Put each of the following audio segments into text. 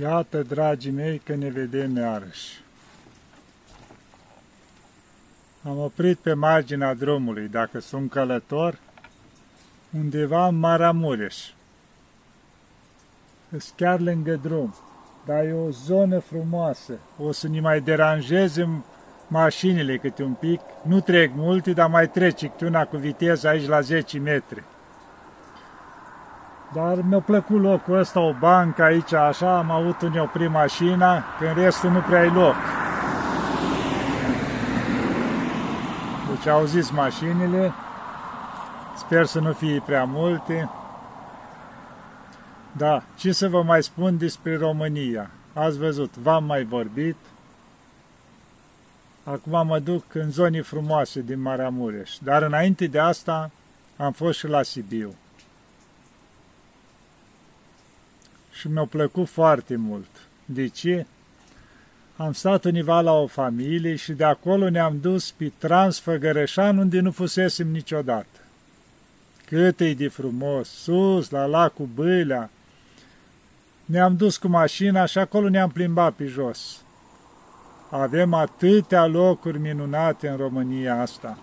Iată, dragii mei, că ne vedem iarăși. Am oprit pe marginea drumului, dacă sunt călător, undeva în Maramureș. Sunt chiar lângă drum, dar e o zonă frumoasă. O să ne mai deranjeze mașinile câte un pic. Nu trec multe, dar mai trece câte una cu viteză aici la 10 metri. Dar mi-a plăcut locul ăsta, o bancă aici, așa, am avut unde opri mașina, că în restul nu prea ai loc. Deci au zis mașinile, sper să nu fie prea multe. Da, ce să vă mai spun despre România? Ați văzut, v-am mai vorbit. Acum mă duc în zone frumoase din Maramureș, dar înainte de asta am fost și la Sibiu. Și mi-a plăcut foarte mult. De ce? Am stat univa la o familie și de acolo ne-am dus pe Transfăgărășan unde nu fusesem niciodată. Cât e de frumos, sus, la lacul Bâlea. Ne-am dus cu mașina și acolo ne-am plimbat pe jos. Avem atâtea locuri minunate în România asta.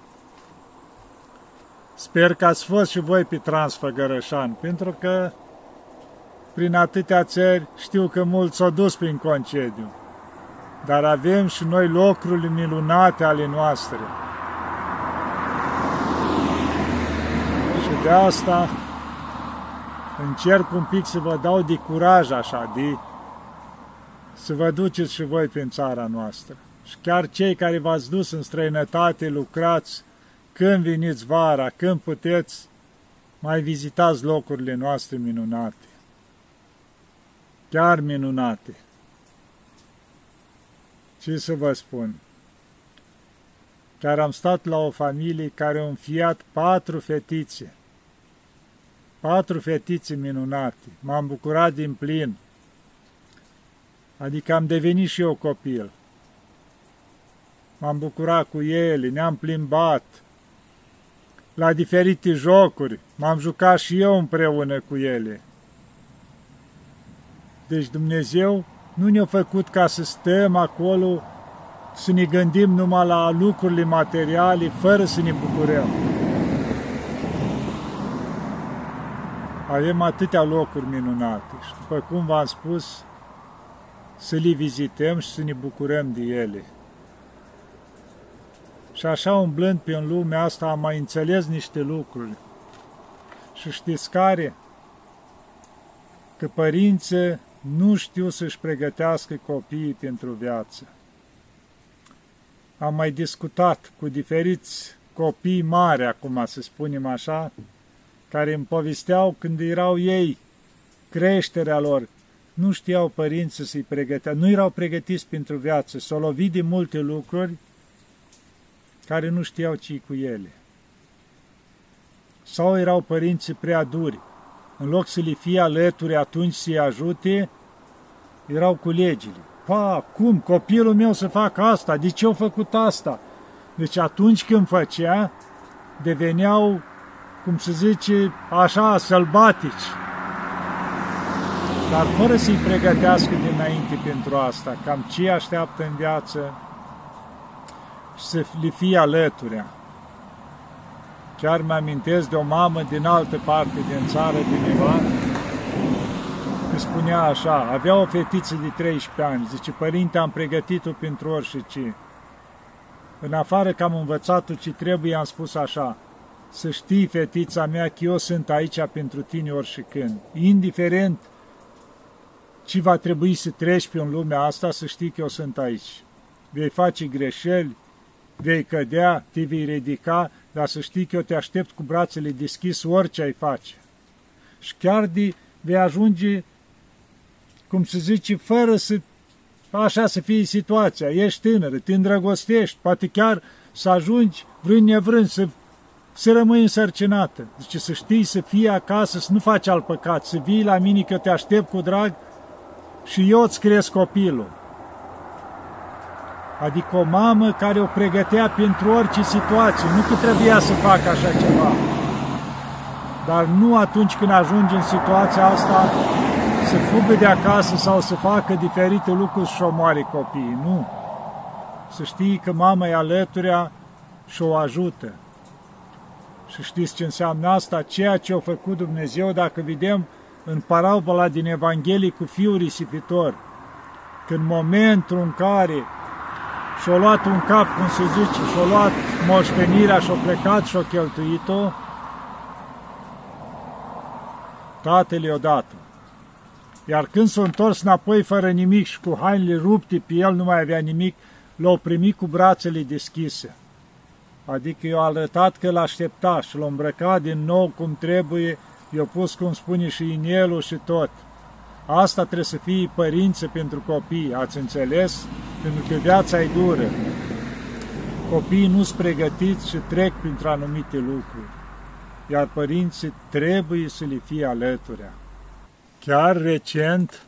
Sper că ați fost și voi pe Transfăgărășan, pentru că prin atâtea țări, știu că mulți s-au dus prin concediu, dar avem și noi locurile minunate ale noastre. Și de asta încerc un pic să vă dau de curaj așa, de să vă duceți și voi prin țara noastră. Și chiar cei care v-ați dus în străinătate, lucrați, când veniți vara, când puteți, mai vizitați locurile noastre minunate chiar minunate. Ce să vă spun? Chiar am stat la o familie care au înfiat patru fetițe. Patru fetițe minunate. M-am bucurat din plin. Adică am devenit și eu copil. M-am bucurat cu ele, ne-am plimbat la diferite jocuri. M-am jucat și eu împreună cu ele. Deci Dumnezeu nu ne-a făcut ca să stăm acolo, să ne gândim numai la lucrurile materiale, fără să ne bucurăm. Avem atâtea locuri minunate și, după cum v-am spus, să le vizităm și să ne bucurăm de ele. Și așa umblând pe în lumea asta am mai înțeles niște lucruri. Și știți care? Că părinții nu știu să-și pregătească copiii pentru viață. Am mai discutat cu diferiți copii mari, acum să spunem așa, care îmi povesteau când erau ei, creșterea lor, nu știau părinții să-i pregătea, nu erau pregătiți pentru viață, s-au lovit de multe lucruri care nu știau ce cu ele. Sau erau părinții prea duri, în loc să le fie alături atunci să-i ajute, erau cu legile. Pa, cum, copilul meu să facă asta, de ce au făcut asta? Deci atunci când făcea, deveneau, cum se zice, așa, sălbatici. Dar fără să-i pregătească dinainte pentru asta, cam ce așteaptă în viață și să le fie alăturea. Chiar mi-amintesc de o mamă din altă parte din țară, din Ivan, că spunea așa, avea o fetiță de 13 ani, zice, părinte, am pregătit-o pentru orice ce. În afară că am învățat-o ce trebuie, am spus așa, să știi, fetița mea, că eu sunt aici pentru tine orice când. Indiferent ce va trebui să treci pe în lumea asta, să știi că eu sunt aici. Vei face greșeli, vei cădea, te vei ridica, dar să știi că eu te aștept cu brațele deschis orice ai face. Și chiar de vei ajunge cum se zice, fără să așa să fie situația. Ești tânăr, te îndrăgostești, poate chiar să ajungi vrând nevrând să, să rămâi însărcinată. Deci să știi să fii acasă, să nu faci alt păcat, să vii la mine că te aștept cu drag și eu îți cresc copilul. Adică o mamă care o pregătea pentru orice situație, nu că trebuia să facă așa ceva. Dar nu atunci când ajungi în situația asta să fugă de acasă sau să facă diferite lucruri și omoare copiii. Nu. Să știi că mama e alăturea și o ajută. Și știți ce înseamnă asta? Ceea ce a făcut Dumnezeu, dacă vedem în parabola din Evanghelie cu fiul risipitor, când momentul în care și-a luat un cap, cum se zice, și-a luat moștenirea și-a plecat și-a cheltuit-o, tatăl i-a dat -o. Iar când s-a întors înapoi fără nimic și cu hainele rupte, pe el nu mai avea nimic, l-au primit cu brațele deschise. Adică i-a arătat că l-aștepta și l-a îmbrăcat din nou cum trebuie, i-a pus, cum spune, și inelul și tot. Asta trebuie să fie părință pentru copii, ați înțeles? Pentru că viața e dură. Copiii nu sunt pregătiți și trec printr anumite lucruri, iar părinții trebuie să le fie alăturea. Chiar recent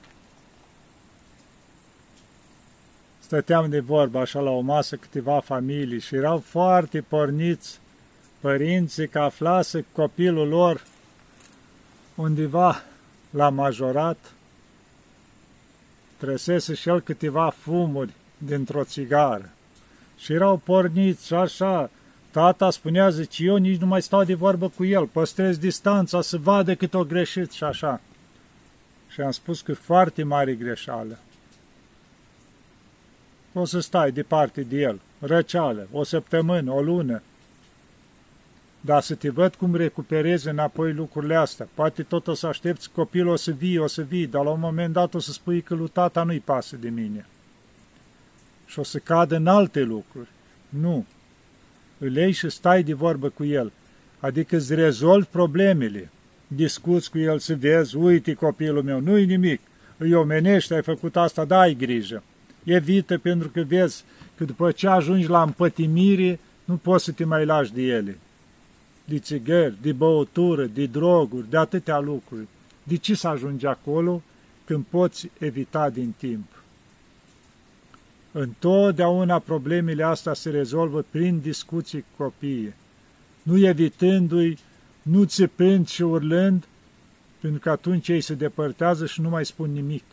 stăteam de vorbă așa la o masă câteva familii și erau foarte porniți părinții că aflase copilul lor undeva la majorat, trăsese și el câteva fumuri dintr-o țigară. Și erau porniți și așa, tata spunea, zice, eu nici nu mai stau de vorbă cu el, păstrez distanța să vadă cât o greșit și așa. Și am spus că foarte mare greșeală. O să stai departe de el, răceală, o săptămână, o lună, dar să te văd cum recuperezi înapoi lucrurile astea. Poate tot o să aștepți copilul o să vii, o să vii, dar la un moment dat o să spui că lui tata nu-i pasă de mine. Și o să cadă în alte lucruri. Nu. Îl iei și stai de vorbă cu el. Adică îți rezolvi problemele discuți cu el să vezi, uite copilul meu, nu-i nimic, îi omenești, ai făcut asta, da, ai grijă. Evită pentru că vezi că după ce ajungi la împătimire, nu poți să te mai lași de ele. De țigări, de băutură, de droguri, de atâtea lucruri. De ce să ajungi acolo când poți evita din timp? Întotdeauna problemele astea se rezolvă prin discuții cu copiii, nu evitându-i nu țipând și urlând, pentru că atunci ei se depărtează și nu mai spun nimic.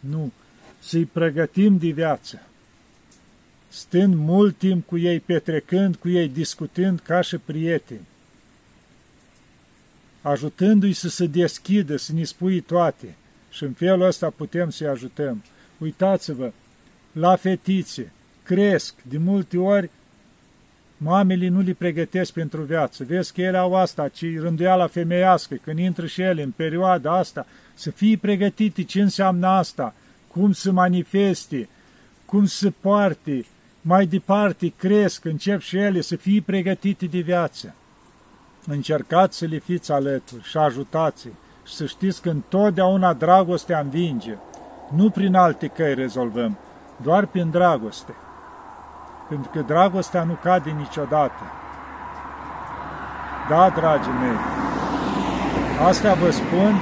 Nu, să-i pregătim de viață, stând mult timp cu ei, petrecând cu ei, discutând ca și prieteni, ajutându-i să se deschidă, să ne spui toate și în felul ăsta putem să-i ajutăm. Uitați-vă, la fetițe, cresc, de multe ori mamele nu le pregătesc pentru viață. Vezi că ele au asta, ci rânduiala femeiască, când intră și ele în perioada asta, să fie pregătite ce înseamnă asta, cum să manifeste, cum să poarte, mai departe cresc, încep și ele să fie pregătite de viață. Încercați să le fiți alături și ajutați și să știți că întotdeauna dragostea învinge. Nu prin alte căi rezolvăm, doar prin dragoste pentru că dragostea nu cade niciodată. Da, dragii mei, astea vă spun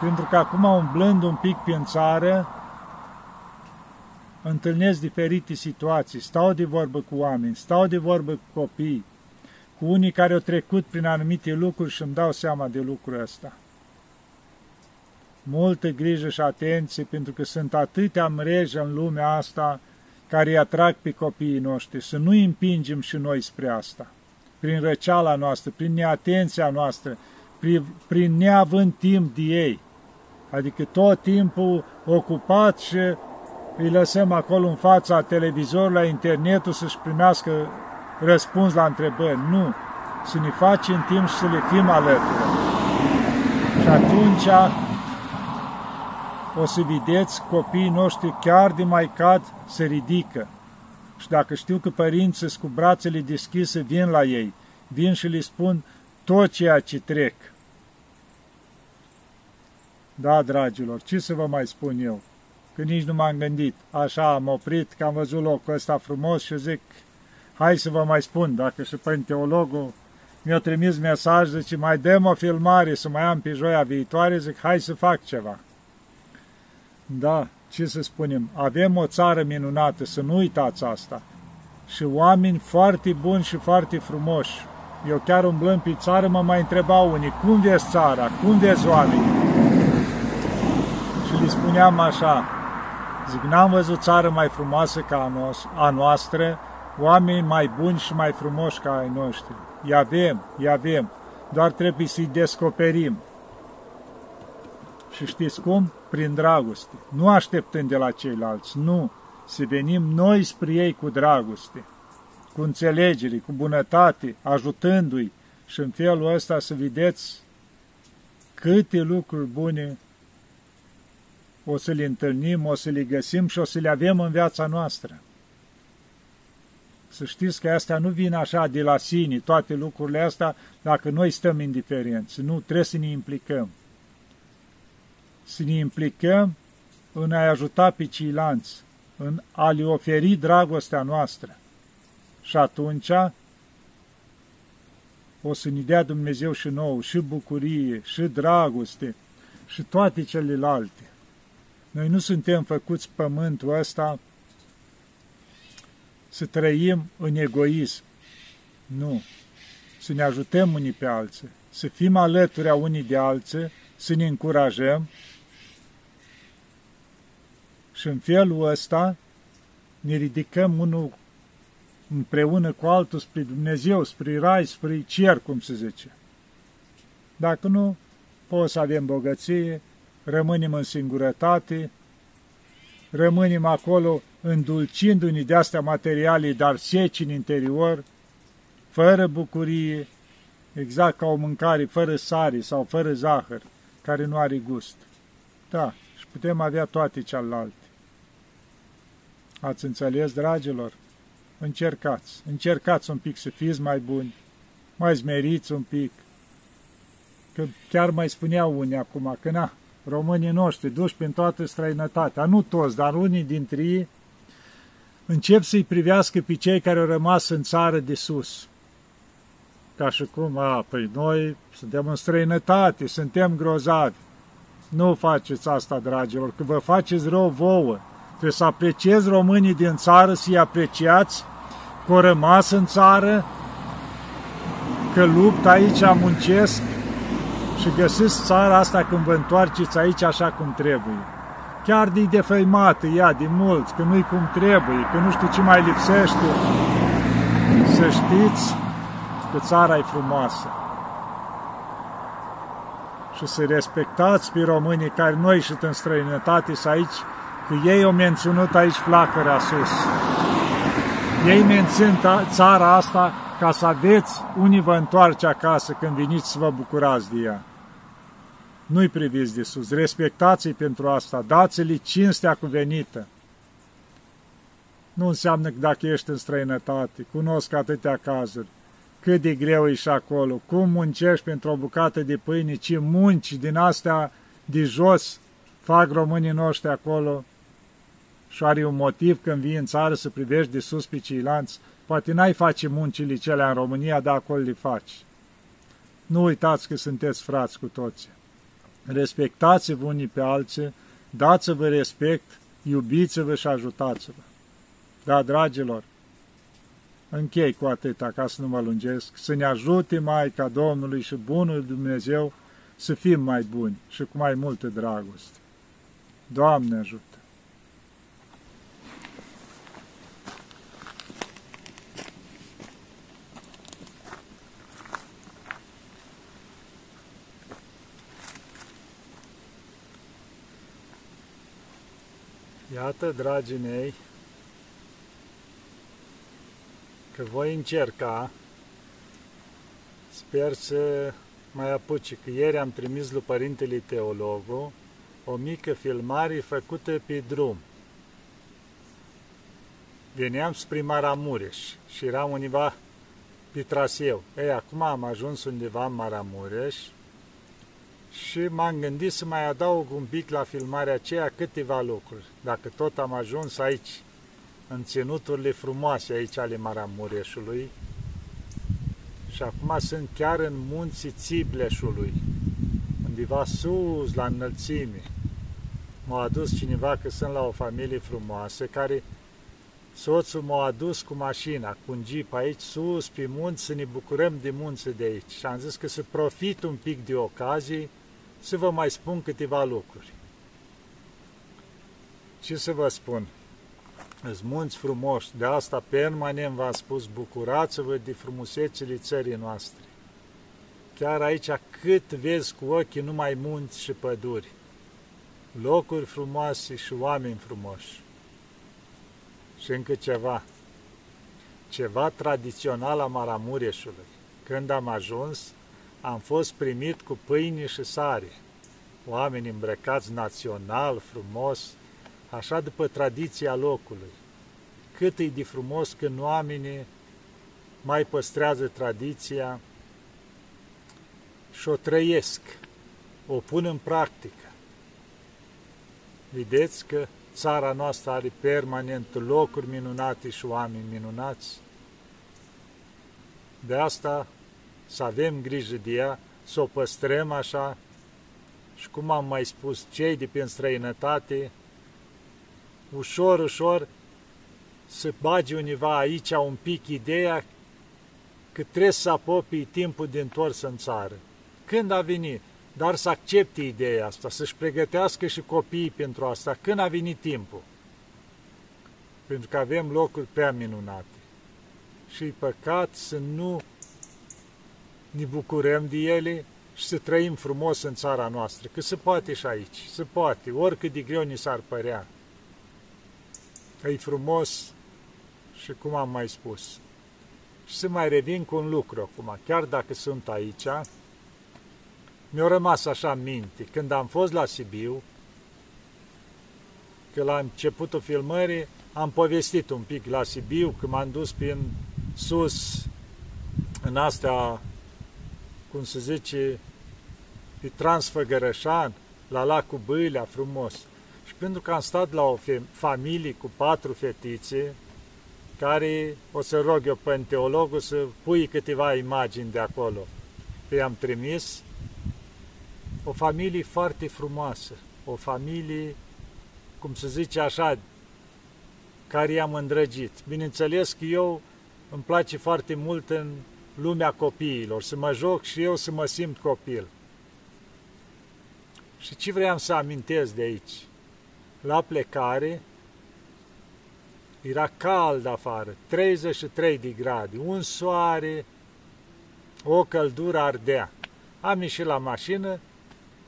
pentru că acum umblând un pic prin țară, întâlnesc diferite situații, stau de vorbă cu oameni, stau de vorbă cu copii, cu unii care au trecut prin anumite lucruri și îmi dau seama de lucrul ăsta. Multă grijă și atenție, pentru că sunt atâtea mreje în lumea asta care îi atrag pe copiii noștri, să nu îi împingem și noi spre asta, prin răceala noastră, prin neatenția noastră, prin, prin neavând timp de ei. Adică tot timpul ocupat și îi lăsăm acolo în fața televizorului, la internetul să-și primească răspuns la întrebări. Nu! Să ne facem timp și să le fim alături. Și atunci o să vedeți copiii noștri chiar de mai cad se ridică. Și dacă știu că părinții cu brațele deschise vin la ei, vin și le spun tot ceea ce trec. Da, dragilor, ce să vă mai spun eu? Că nici nu m-am gândit. Așa am oprit, că am văzut locul ăsta frumos și zic, hai să vă mai spun, dacă și până teologul mi-a trimis mesaj, zice, mai dăm o filmare să mai am pe joia viitoare, zic, hai să fac ceva. Da, ce să spunem, avem o țară minunată, să nu uitați asta. Și oameni foarte buni și foarte frumoși. Eu chiar umblând pe țară mă mai întrebau unii, cum vezi țara, cum vezi oamenii? le spuneam așa, zic, n-am văzut țară mai frumoasă ca a noastră, oameni mai buni și mai frumoși ca ai noștri. I avem, i avem, doar trebuie să-i descoperim. Și știți cum? Prin dragoste. Nu așteptând de la ceilalți, nu. Să venim noi spre ei cu dragoste, cu înțelegere, cu bunătate, ajutându-i și în felul ăsta să vedeți câte lucruri bune o să le întâlnim, o să le găsim și o să le avem în viața noastră. Să știți că astea nu vin așa de la sine, toate lucrurile astea, dacă noi stăm indiferenți. Nu, trebuie să ne implicăm. Să ne implicăm în a ajuta pe ceilalți, în a le oferi dragostea noastră. Și atunci o să ne dea Dumnezeu și nou și bucurie, și dragoste, și toate celelalte. Noi nu suntem făcuți pământul ăsta să trăim în egoism. Nu. Să ne ajutăm unii pe alții, să fim alături a unii de alții, să ne încurajăm și în felul ăsta ne ridicăm unul împreună cu altul spre Dumnezeu, spre Rai, spre Cer, cum se zice. Dacă nu, poți să avem bogăție, rămânem în singurătate, rămânem acolo îndulcindu-ne de astea materiale, dar seci în interior, fără bucurie, exact ca o mâncare fără sare sau fără zahăr, care nu are gust. Da, și putem avea toate celelalte. Ați înțeles, dragilor? Încercați, încercați un pic să fiți mai buni, mai zmeriți un pic, că chiar mai spuneau unii acum, că na, românii noștri duși prin toată străinătatea, nu toți, dar unii dintre ei încep să-i privească pe cei care au rămas în țară de sus. Ca și cum, a, păi noi suntem în străinătate, suntem grozavi. Nu faceți asta, dragilor, că vă faceți rău vouă. Trebuie să apreciezi românii din țară, să-i apreciați, că au rămas în țară, că luptă aici, muncesc și găsiți țara asta când vă întoarceți aici așa cum trebuie. Chiar de defăimată ea de mulți, că nu-i cum trebuie, că nu știu ce mai lipsește, să știți că țara e frumoasă. Și să respectați pe românii care noi ieșit în străinătate și aici, că ei au menținut aici flacăra sus. Ei mențin țara asta ca să aveți unii vă întoarce acasă când veniți să vă bucurați de ea. Nu-i priviți de sus, respectați-i pentru asta, dați-li cinstea cuvenită. Nu înseamnă că dacă ești în străinătate, cunosc atâtea cazuri, cât de greu e și acolo, cum muncești pentru o bucată de pâine, ce munci din astea de jos fac românii noștri acolo. Și are un motiv când vii în țară să privești de sus pe ceilalți, poate n-ai face muncile cele în România, dar acolo le faci. Nu uitați că sunteți frați cu toții respectați-vă unii pe alții, dați-vă respect, iubiți-vă și ajutați-vă. Da, dragilor, închei cu atâta ca să nu mă lungesc, să ne ajute Maica Domnului și Bunul Dumnezeu să fim mai buni și cu mai multă dragoste. Doamne ajută! Iată, dragii mei, că voi încerca, sper să mai apuci, că ieri am trimis lui Părintele Teologul o mică filmare făcută pe drum. Veneam spre Maramureș și eram undeva pe traseu. Ei, acum am ajuns undeva în Maramureș și m-am gândit să mai adaug un pic la filmarea aceea câteva lucruri. Dacă tot am ajuns aici, în ținuturile frumoase aici ale Maramureșului, și acum sunt chiar în munții Țibleșului, undeva sus, la înălțime. M-a adus cineva că sunt la o familie frumoasă, care soțul m-a adus cu mașina, cu un jeep aici sus, pe munți, să ne bucurăm de munți de aici. Și am zis că să profit un pic de ocazie să vă mai spun câteva lucruri. ce să vă spun? Îți munți frumoși, de asta permanent v-am spus, bucurați-vă de frumusețile țării noastre. Chiar aici cât vezi cu ochii numai munți și păduri, locuri frumoase și oameni frumoși. Și încă ceva, ceva tradițional a Maramureșului. Când am ajuns, am fost primit cu pâine și sare, oameni îmbrăcați național, frumos, așa după tradiția locului. Cât e de frumos când oamenii mai păstrează tradiția și o trăiesc, o pun în practică. Vedeți că țara noastră are permanent locuri minunate și oameni minunați. De asta să avem grijă de ea, să o păstrăm așa și cum am mai spus, cei de prin străinătate, ușor, ușor, să bagi univa aici un pic ideea că trebuie să apropii timpul de întors în țară. Când a venit? Dar să accepte ideea asta, să-și pregătească și copiii pentru asta. Când a venit timpul? Pentru că avem locuri prea minunate. Și e păcat să nu ne bucurăm de ele și să trăim frumos în țara noastră, că se poate și aici, se poate, oricât de greu ni s-ar părea. E frumos și cum am mai spus. Și să mai revin cu un lucru acum, chiar dacă sunt aici, mi-a rămas așa în minte. Când am fost la Sibiu, că la începutul filmării am povestit un pic la Sibiu, că m-am dus prin sus, în astea, cum se zice, pe Transfăgărășan, la lacul Bâilea, frumos. Și pentru că am stat la o familie cu patru fetițe, care o să rog eu pe teologul să pui câteva imagini de acolo. Pe am trimis o familie foarte frumoasă, o familie, cum se zice așa, care i-am îndrăgit. Bineînțeles că eu îmi place foarte mult în lumea copiilor, să mă joc și eu să mă simt copil. Și ce vreau să amintesc de aici? La plecare, era cald afară, 33 de grade, un soare, o căldură ardea. Am ieșit la mașină,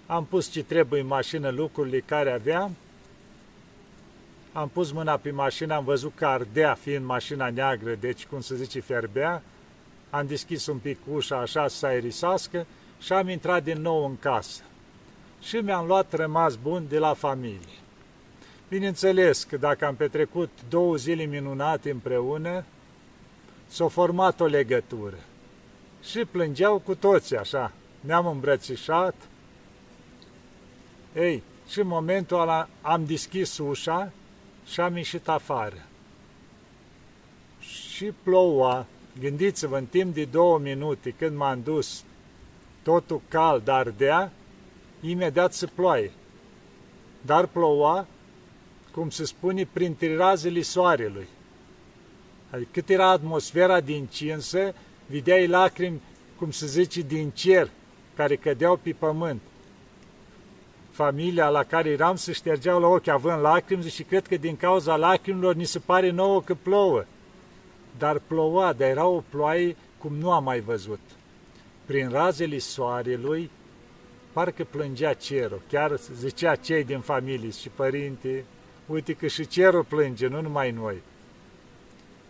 am pus ce trebuie în mașină, lucrurile care aveam, am pus mâna pe mașină, am văzut că ardea, fiind mașina neagră, deci, cum se zice, ferbea, am deschis un pic ușa așa să aerisească și am intrat din nou în casă. Și mi-am luat rămas bun de la familie. Bineînțeles că dacă am petrecut două zile minunate împreună, s-a format o legătură. Și plângeau cu toți așa. Ne-am îmbrățișat, ei, și în momentul ăla am deschis ușa și am ieșit afară. Și ploua, gândiți-vă, în timp de două minute, când m-am dus, totul cald, ardea, imediat se ploaie. Dar ploua, cum se spune, printre razele soarelui. Adică cât era atmosfera din cinsă, vedeai lacrimi, cum se zice, din cer, care cădeau pe pământ familia la care eram se ștergeau la ochi având lacrimi și cred că din cauza lacrimilor ni se pare nouă că plouă. Dar ploua, dar era o ploaie cum nu am mai văzut. Prin razele soarelui, parcă plângea cerul. Chiar zicea cei din familie și părinte, uite că și cerul plânge, nu numai noi.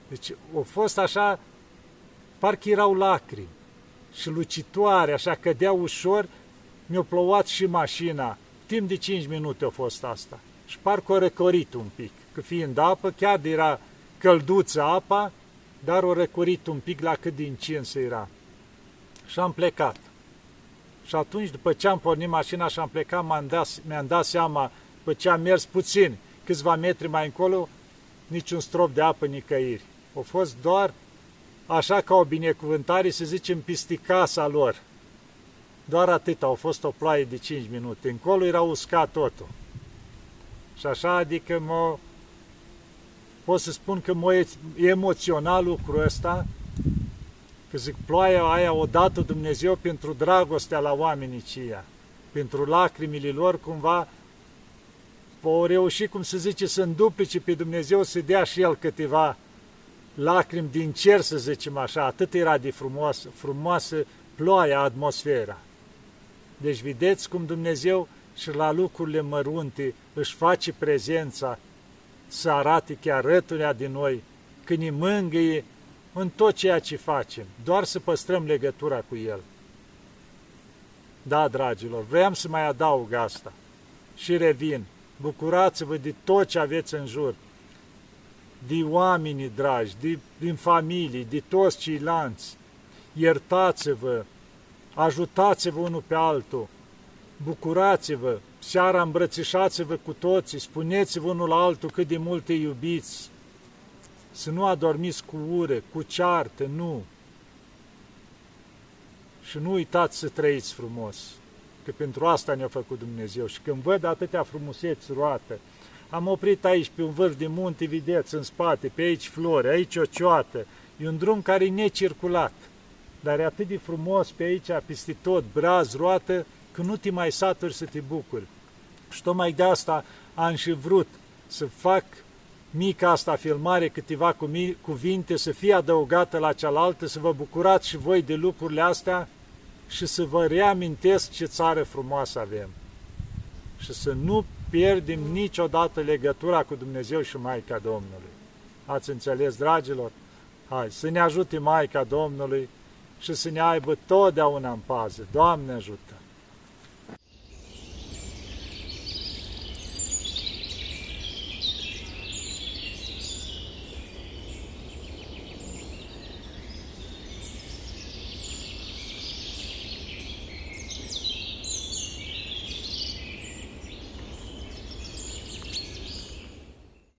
Deci au fost așa, parcă erau lacrimi și lucitoare, așa cădea ușor, mi-a plouat și mașina timp de 5 minute a fost asta. Și parcă o răcorit un pic, că fiind apă, chiar era călduță apa, dar o răcorit un pic la cât din cinsă era. Și am plecat. Și atunci, după ce am pornit mașina și am plecat, mi-am dat, mi dat seama, după ce am mers puțin, câțiva metri mai încolo, niciun strop de apă nicăieri. A fost doar așa ca o binecuvântare, să zicem, pisticasa lor. Doar atât, au fost o ploaie de 5 minute. Încolo era uscat totul. Și așa, adică mă, pot să spun că mă emoționat lucrul ăsta, că zic, ploaia aia o dată Dumnezeu pentru dragostea la oamenii ceia, pentru lacrimile lor, cumva, o reușit, cum se zice, să înduplice pe Dumnezeu, să dea și El câteva lacrimi din cer, să zicem așa, atât era de frumos, frumoasă ploaia, atmosfera. Deci vedeți cum Dumnezeu și la lucrurile mărunte își face prezența să arate chiar răturea din noi, când ne mângâie în tot ceea ce facem, doar să păstrăm legătura cu El. Da, dragilor, vreau să mai adaug asta și revin. Bucurați-vă de tot ce aveți în jur, de oamenii dragi, de, din familii, de toți ceilalți. Iertați-vă, ajutați-vă unul pe altul, bucurați-vă, seara îmbrățișați-vă cu toții, spuneți-vă unul la altul cât de mult te iubiți, să nu adormiți cu ure, cu ceartă, nu. Și nu uitați să trăiți frumos, că pentru asta ne-a făcut Dumnezeu. Și când văd atâtea frumuseți roată, am oprit aici pe un vârf de munte, vedeți, în spate, pe aici flori, aici o cioată. E un drum care e necirculat, dar e atât de frumos pe aici, peste tot, braz, roată, că nu te mai saturi să te bucuri. Și tocmai de asta am și vrut să fac mica asta filmare, câteva cuvinte, să fie adăugată la cealaltă, să vă bucurați și voi de lucrurile astea și să vă reamintesc ce țară frumoasă avem. Și să nu pierdem niciodată legătura cu Dumnezeu și Maica Domnului. Ați înțeles, dragilor? Hai, să ne ajute Maica Domnului și să ne aibă totdeauna în pază. Doamne ajută!